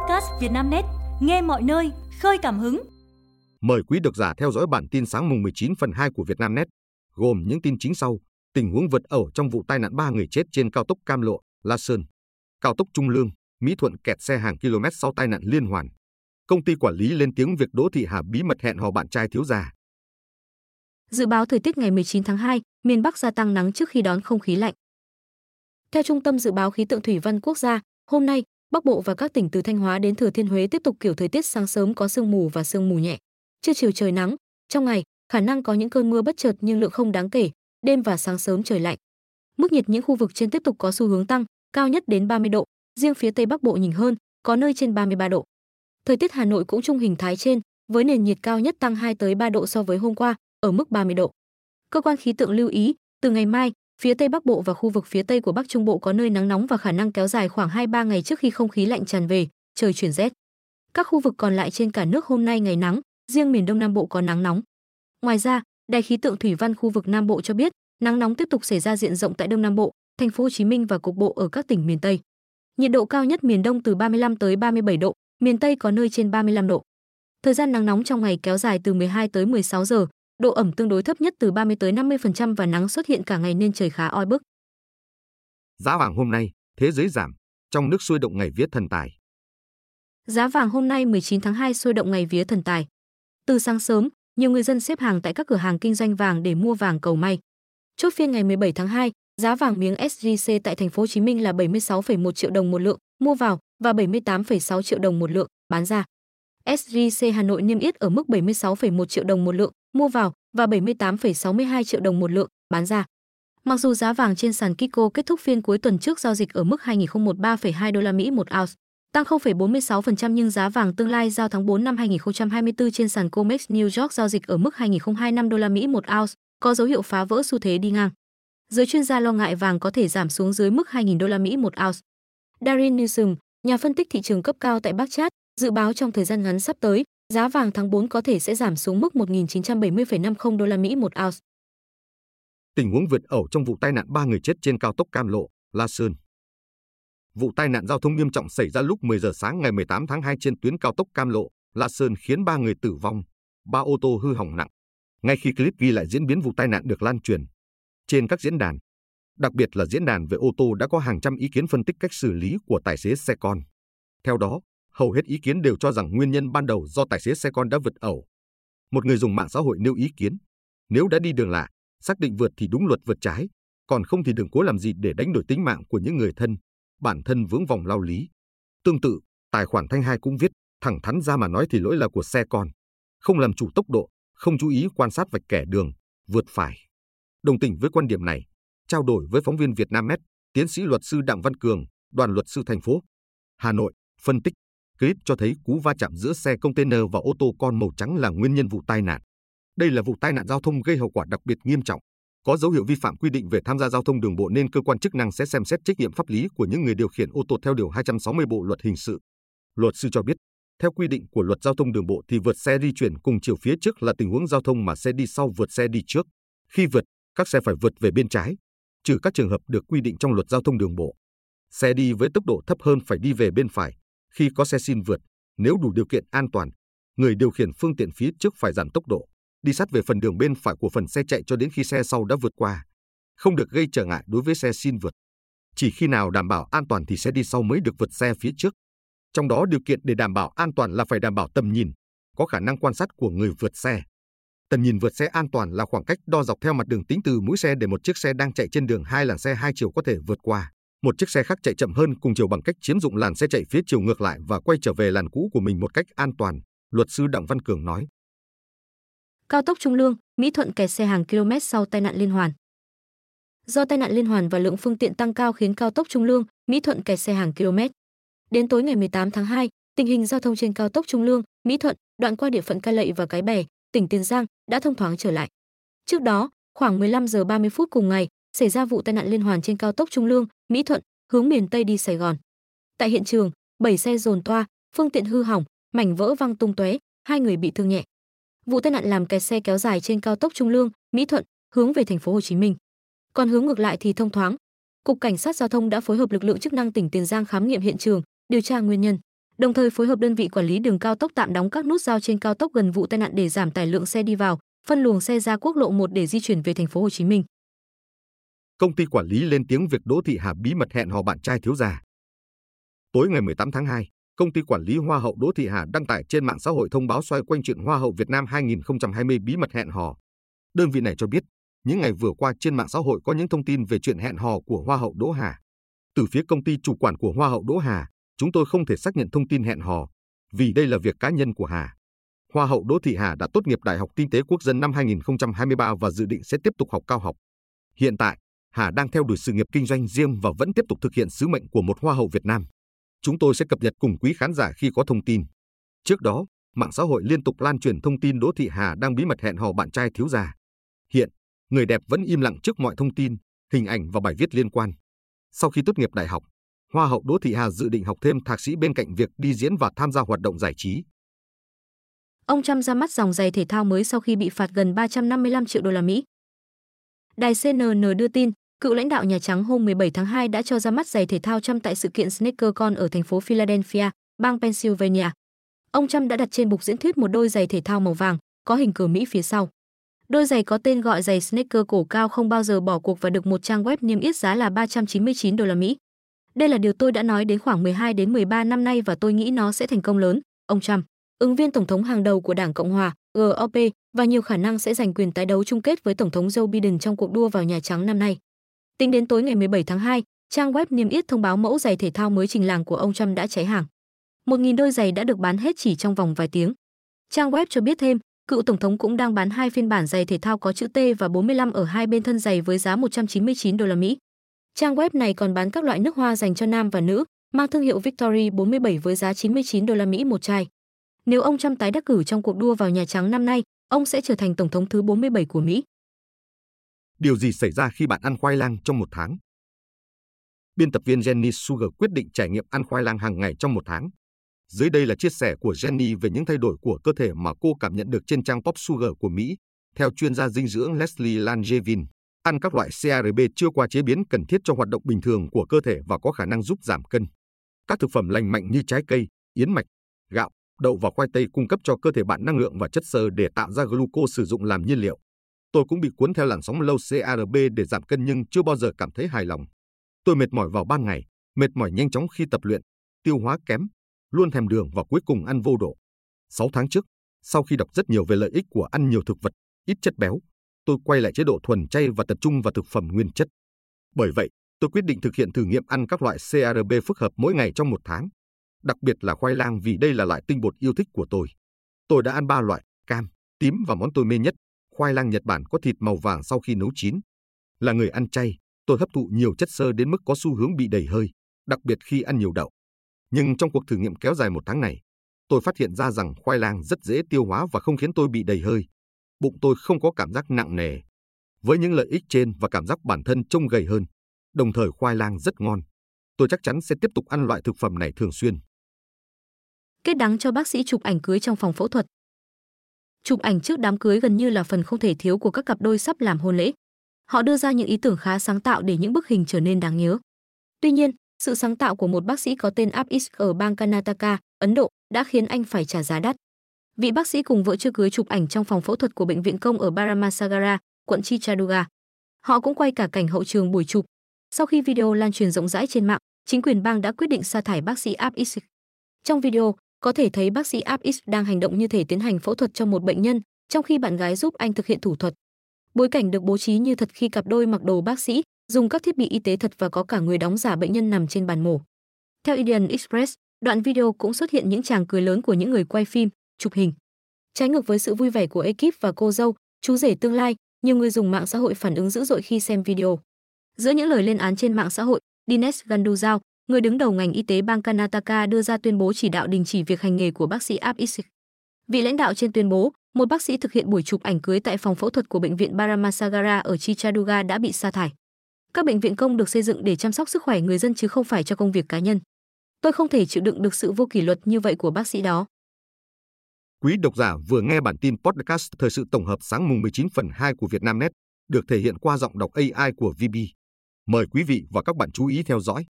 podcast Vietnamnet, nghe mọi nơi, khơi cảm hứng. Mời quý độc giả theo dõi bản tin sáng mùng 19 phần 2 của Vietnamnet, gồm những tin chính sau: tình huống vượt ẩu trong vụ tai nạn 3 người chết trên cao tốc Cam Lộ, La Sơn, cao tốc Trung Lương, Mỹ Thuận kẹt xe hàng km sau tai nạn liên hoàn. Công ty quản lý lên tiếng việc Đỗ Thị Hà bí mật hẹn hò bạn trai thiếu gia. Dự báo thời tiết ngày 19 tháng 2, miền Bắc gia tăng nắng trước khi đón không khí lạnh. Theo Trung tâm Dự báo Khí tượng Thủy văn Quốc gia, hôm nay, Bắc Bộ và các tỉnh từ Thanh Hóa đến Thừa Thiên Huế tiếp tục kiểu thời tiết sáng sớm có sương mù và sương mù nhẹ. Trưa chiều trời nắng, trong ngày, khả năng có những cơn mưa bất chợt nhưng lượng không đáng kể, đêm và sáng sớm trời lạnh. Mức nhiệt những khu vực trên tiếp tục có xu hướng tăng, cao nhất đến 30 độ, riêng phía Tây Bắc Bộ nhìn hơn, có nơi trên 33 độ. Thời tiết Hà Nội cũng chung hình thái trên, với nền nhiệt cao nhất tăng 2 tới 3 độ so với hôm qua, ở mức 30 độ. Cơ quan khí tượng lưu ý, từ ngày mai, phía Tây Bắc Bộ và khu vực phía Tây của Bắc Trung Bộ có nơi nắng nóng và khả năng kéo dài khoảng 2-3 ngày trước khi không khí lạnh tràn về, trời chuyển rét. Các khu vực còn lại trên cả nước hôm nay ngày nắng, riêng miền Đông Nam Bộ có nắng nóng. Ngoài ra, Đài khí tượng thủy văn khu vực Nam Bộ cho biết, nắng nóng tiếp tục xảy ra diện rộng tại Đông Nam Bộ, thành phố Hồ Chí Minh và cục bộ ở các tỉnh miền Tây. Nhiệt độ cao nhất miền Đông từ 35 tới 37 độ, miền Tây có nơi trên 35 độ. Thời gian nắng nóng trong ngày kéo dài từ 12 tới 16 giờ, độ ẩm tương đối thấp nhất từ 30 tới 50% và nắng xuất hiện cả ngày nên trời khá oi bức. Giá vàng hôm nay, thế giới giảm, trong nước sôi động ngày vía thần tài. Giá vàng hôm nay 19 tháng 2 sôi động ngày vía thần tài. Từ sáng sớm, nhiều người dân xếp hàng tại các cửa hàng kinh doanh vàng để mua vàng cầu may. Chốt phiên ngày 17 tháng 2, giá vàng miếng SJC tại thành phố Hồ Chí Minh là 76,1 triệu đồng một lượng mua vào và 78,6 triệu đồng một lượng bán ra. SJC Hà Nội niêm yết ở mức 76,1 triệu đồng một lượng mua vào và 78,62 triệu đồng một lượng bán ra. Mặc dù giá vàng trên sàn Kiko kết thúc phiên cuối tuần trước giao dịch ở mức 2013,2 đô la Mỹ một ounce, tăng 0,46% nhưng giá vàng tương lai giao tháng 4 năm 2024 trên sàn Comex New York giao dịch ở mức 2025 đô la Mỹ một ounce, có dấu hiệu phá vỡ xu thế đi ngang. Giới chuyên gia lo ngại vàng có thể giảm xuống dưới mức 2.000 đô la Mỹ một ounce. Darin Newsom, nhà phân tích thị trường cấp cao tại Bắc Chat, dự báo trong thời gian ngắn sắp tới, giá vàng tháng 4 có thể sẽ giảm xuống mức 1.970,50 đô la Mỹ một ounce. Tình huống vượt ẩu trong vụ tai nạn 3 người chết trên cao tốc Cam Lộ, La Sơn. Vụ tai nạn giao thông nghiêm trọng xảy ra lúc 10 giờ sáng ngày 18 tháng 2 trên tuyến cao tốc Cam Lộ, La Sơn khiến 3 người tử vong, 3 ô tô hư hỏng nặng. Ngay khi clip ghi lại diễn biến vụ tai nạn được lan truyền trên các diễn đàn, đặc biệt là diễn đàn về ô tô đã có hàng trăm ý kiến phân tích cách xử lý của tài xế xe con. Theo đó, hầu hết ý kiến đều cho rằng nguyên nhân ban đầu do tài xế xe con đã vượt ẩu. Một người dùng mạng xã hội nêu ý kiến, nếu đã đi đường lạ, xác định vượt thì đúng luật vượt trái, còn không thì đừng cố làm gì để đánh đổi tính mạng của những người thân, bản thân vướng vòng lao lý. Tương tự, tài khoản Thanh Hai cũng viết, thẳng thắn ra mà nói thì lỗi là của xe con, không làm chủ tốc độ, không chú ý quan sát vạch kẻ đường, vượt phải. Đồng tình với quan điểm này, trao đổi với phóng viên Việt Nam Met, tiến sĩ luật sư Đặng Văn Cường, đoàn luật sư thành phố Hà Nội phân tích Clip cho thấy cú va chạm giữa xe container và ô tô con màu trắng là nguyên nhân vụ tai nạn. Đây là vụ tai nạn giao thông gây hậu quả đặc biệt nghiêm trọng, có dấu hiệu vi phạm quy định về tham gia giao thông đường bộ nên cơ quan chức năng sẽ xem xét trách nhiệm pháp lý của những người điều khiển ô tô theo điều 260 Bộ luật hình sự. Luật sư cho biết, theo quy định của luật giao thông đường bộ thì vượt xe di chuyển cùng chiều phía trước là tình huống giao thông mà xe đi sau vượt xe đi trước. Khi vượt, các xe phải vượt về bên trái, trừ các trường hợp được quy định trong luật giao thông đường bộ. Xe đi với tốc độ thấp hơn phải đi về bên phải, khi có xe xin vượt, nếu đủ điều kiện an toàn, người điều khiển phương tiện phía trước phải giảm tốc độ, đi sát về phần đường bên phải của phần xe chạy cho đến khi xe sau đã vượt qua, không được gây trở ngại đối với xe xin vượt. Chỉ khi nào đảm bảo an toàn thì xe đi sau mới được vượt xe phía trước. Trong đó điều kiện để đảm bảo an toàn là phải đảm bảo tầm nhìn, có khả năng quan sát của người vượt xe. Tầm nhìn vượt xe an toàn là khoảng cách đo dọc theo mặt đường tính từ mũi xe để một chiếc xe đang chạy trên đường hai làn xe hai chiều có thể vượt qua một chiếc xe khác chạy chậm hơn cùng chiều bằng cách chiếm dụng làn xe chạy phía chiều ngược lại và quay trở về làn cũ của mình một cách an toàn, luật sư Đặng Văn Cường nói. Cao tốc Trung Lương, Mỹ Thuận kẹt xe hàng km sau tai nạn liên hoàn. Do tai nạn liên hoàn và lượng phương tiện tăng cao khiến cao tốc Trung Lương, Mỹ Thuận kẹt xe hàng km. Đến tối ngày 18 tháng 2, tình hình giao thông trên cao tốc Trung Lương, Mỹ Thuận, đoạn qua địa phận Ca Lậy và Cái Bè, tỉnh Tiền Giang đã thông thoáng trở lại. Trước đó, khoảng 15 giờ 30 phút cùng ngày, xảy ra vụ tai nạn liên hoàn trên cao tốc Trung Lương, Mỹ Thuận, hướng miền Tây đi Sài Gòn. Tại hiện trường, 7 xe dồn toa, phương tiện hư hỏng, mảnh vỡ văng tung tóe, hai người bị thương nhẹ. Vụ tai nạn làm kẹt xe kéo dài trên cao tốc Trung Lương, Mỹ Thuận, hướng về thành phố Hồ Chí Minh. Còn hướng ngược lại thì thông thoáng. Cục Cảnh sát giao thông đã phối hợp lực lượng chức năng tỉnh Tiền Giang khám nghiệm hiện trường, điều tra nguyên nhân. đồng thời phối hợp đơn vị quản lý đường cao tốc tạm đóng các nút giao trên cao tốc gần vụ tai nạn để giảm tải lượng xe đi vào, phân luồng xe ra quốc lộ 1 để di chuyển về thành phố Hồ Chí Minh. Công ty quản lý lên tiếng việc Đỗ Thị Hà bí mật hẹn hò bạn trai thiếu gia. Tối ngày 18 tháng 2, công ty quản lý Hoa hậu Đỗ Thị Hà đăng tải trên mạng xã hội thông báo xoay quanh chuyện Hoa hậu Việt Nam 2020 bí mật hẹn hò. Đơn vị này cho biết, những ngày vừa qua trên mạng xã hội có những thông tin về chuyện hẹn hò của Hoa hậu Đỗ Hà. Từ phía công ty chủ quản của Hoa hậu Đỗ Hà, chúng tôi không thể xác nhận thông tin hẹn hò, vì đây là việc cá nhân của Hà. Hoa hậu Đỗ Thị Hà đã tốt nghiệp Đại học Kinh tế Quốc dân năm 2023 và dự định sẽ tiếp tục học cao học. Hiện tại, Hà đang theo đuổi sự nghiệp kinh doanh riêng và vẫn tiếp tục thực hiện sứ mệnh của một Hoa hậu Việt Nam. Chúng tôi sẽ cập nhật cùng quý khán giả khi có thông tin. Trước đó, mạng xã hội liên tục lan truyền thông tin Đỗ Thị Hà đang bí mật hẹn hò bạn trai thiếu gia. Hiện, người đẹp vẫn im lặng trước mọi thông tin, hình ảnh và bài viết liên quan. Sau khi tốt nghiệp đại học, Hoa hậu Đỗ Thị Hà dự định học thêm thạc sĩ bên cạnh việc đi diễn và tham gia hoạt động giải trí. Ông Trump ra mắt dòng giày thể thao mới sau khi bị phạt gần 355 triệu đô la Mỹ. Đài CNN đưa tin, cựu lãnh đạo Nhà Trắng hôm 17 tháng 2 đã cho ra mắt giày thể thao Trump tại sự kiện SneakerCon ở thành phố Philadelphia, bang Pennsylvania. Ông Trump đã đặt trên bục diễn thuyết một đôi giày thể thao màu vàng, có hình cờ Mỹ phía sau. Đôi giày có tên gọi giày sneaker cổ cao không bao giờ bỏ cuộc và được một trang web niêm yết giá là 399 đô la Mỹ. Đây là điều tôi đã nói đến khoảng 12 đến 13 năm nay và tôi nghĩ nó sẽ thành công lớn, ông Trump, ứng viên tổng thống hàng đầu của Đảng Cộng hòa, GOP và nhiều khả năng sẽ giành quyền tái đấu chung kết với tổng thống Joe Biden trong cuộc đua vào Nhà Trắng năm nay. Tính đến tối ngày 17 tháng 2, trang web niêm yết thông báo mẫu giày thể thao mới trình làng của ông Trump đã cháy hàng. 1.000 đôi giày đã được bán hết chỉ trong vòng vài tiếng. Trang web cho biết thêm, cựu tổng thống cũng đang bán hai phiên bản giày thể thao có chữ T và 45 ở hai bên thân giày với giá 199 đô la Mỹ. Trang web này còn bán các loại nước hoa dành cho nam và nữ, mang thương hiệu Victory 47 với giá 99 đô la Mỹ một chai. Nếu ông Trump tái đắc cử trong cuộc đua vào Nhà Trắng năm nay, ông sẽ trở thành tổng thống thứ 47 của Mỹ. Điều gì xảy ra khi bạn ăn khoai lang trong một tháng? Biên tập viên Jenny Sugar quyết định trải nghiệm ăn khoai lang hàng ngày trong một tháng. Dưới đây là chia sẻ của Jenny về những thay đổi của cơ thể mà cô cảm nhận được trên trang Pop Sugar của Mỹ. Theo chuyên gia dinh dưỡng Leslie Langevin, ăn các loại CRB chưa qua chế biến cần thiết cho hoạt động bình thường của cơ thể và có khả năng giúp giảm cân. Các thực phẩm lành mạnh như trái cây, yến mạch, gạo, đậu và khoai tây cung cấp cho cơ thể bạn năng lượng và chất xơ để tạo ra glucose sử dụng làm nhiên liệu. Tôi cũng bị cuốn theo làn sóng lâu CRB để giảm cân nhưng chưa bao giờ cảm thấy hài lòng. Tôi mệt mỏi vào ban ngày, mệt mỏi nhanh chóng khi tập luyện, tiêu hóa kém, luôn thèm đường và cuối cùng ăn vô độ. 6 tháng trước, sau khi đọc rất nhiều về lợi ích của ăn nhiều thực vật, ít chất béo, tôi quay lại chế độ thuần chay và tập trung vào thực phẩm nguyên chất. Bởi vậy, tôi quyết định thực hiện thử nghiệm ăn các loại CRB phức hợp mỗi ngày trong một tháng. Đặc biệt là khoai lang vì đây là loại tinh bột yêu thích của tôi. Tôi đã ăn ba loại, cam, tím và món tôi mê nhất, khoai lang Nhật Bản có thịt màu vàng sau khi nấu chín. Là người ăn chay, tôi hấp thụ nhiều chất xơ đến mức có xu hướng bị đầy hơi, đặc biệt khi ăn nhiều đậu. Nhưng trong cuộc thử nghiệm kéo dài một tháng này, tôi phát hiện ra rằng khoai lang rất dễ tiêu hóa và không khiến tôi bị đầy hơi. Bụng tôi không có cảm giác nặng nề. Với những lợi ích trên và cảm giác bản thân trông gầy hơn, đồng thời khoai lang rất ngon, tôi chắc chắn sẽ tiếp tục ăn loại thực phẩm này thường xuyên. Kết đắng cho bác sĩ chụp ảnh cưới trong phòng phẫu thuật. Chụp ảnh trước đám cưới gần như là phần không thể thiếu của các cặp đôi sắp làm hôn lễ. Họ đưa ra những ý tưởng khá sáng tạo để những bức hình trở nên đáng nhớ. Tuy nhiên, sự sáng tạo của một bác sĩ có tên Apis ở bang Karnataka, Ấn Độ đã khiến anh phải trả giá đắt. Vị bác sĩ cùng vợ chưa cưới chụp ảnh trong phòng phẫu thuật của bệnh viện công ở Baramasagara, quận Chichaduga. Họ cũng quay cả cảnh hậu trường buổi chụp. Sau khi video lan truyền rộng rãi trên mạng, chính quyền bang đã quyết định sa thải bác sĩ Apis. Trong video, có thể thấy bác sĩ Apis đang hành động như thể tiến hành phẫu thuật cho một bệnh nhân, trong khi bạn gái giúp anh thực hiện thủ thuật. Bối cảnh được bố trí như thật khi cặp đôi mặc đồ bác sĩ, dùng các thiết bị y tế thật và có cả người đóng giả bệnh nhân nằm trên bàn mổ. Theo Indian Express, đoạn video cũng xuất hiện những chàng cười lớn của những người quay phim, chụp hình. Trái ngược với sự vui vẻ của ekip và cô dâu, chú rể tương lai, nhiều người dùng mạng xã hội phản ứng dữ dội khi xem video. Giữa những lời lên án trên mạng xã hội, Dinesh Gandujal, người đứng đầu ngành y tế bang Karnataka đưa ra tuyên bố chỉ đạo đình chỉ việc hành nghề của bác sĩ Abhishek. Vị lãnh đạo trên tuyên bố, một bác sĩ thực hiện buổi chụp ảnh cưới tại phòng phẫu thuật của bệnh viện Baramasagara ở Chichaduga đã bị sa thải. Các bệnh viện công được xây dựng để chăm sóc sức khỏe người dân chứ không phải cho công việc cá nhân. Tôi không thể chịu đựng được sự vô kỷ luật như vậy của bác sĩ đó. Quý độc giả vừa nghe bản tin podcast thời sự tổng hợp sáng mùng 19 phần 2 của Vietnamnet, được thể hiện qua giọng đọc AI của VB. Mời quý vị và các bạn chú ý theo dõi.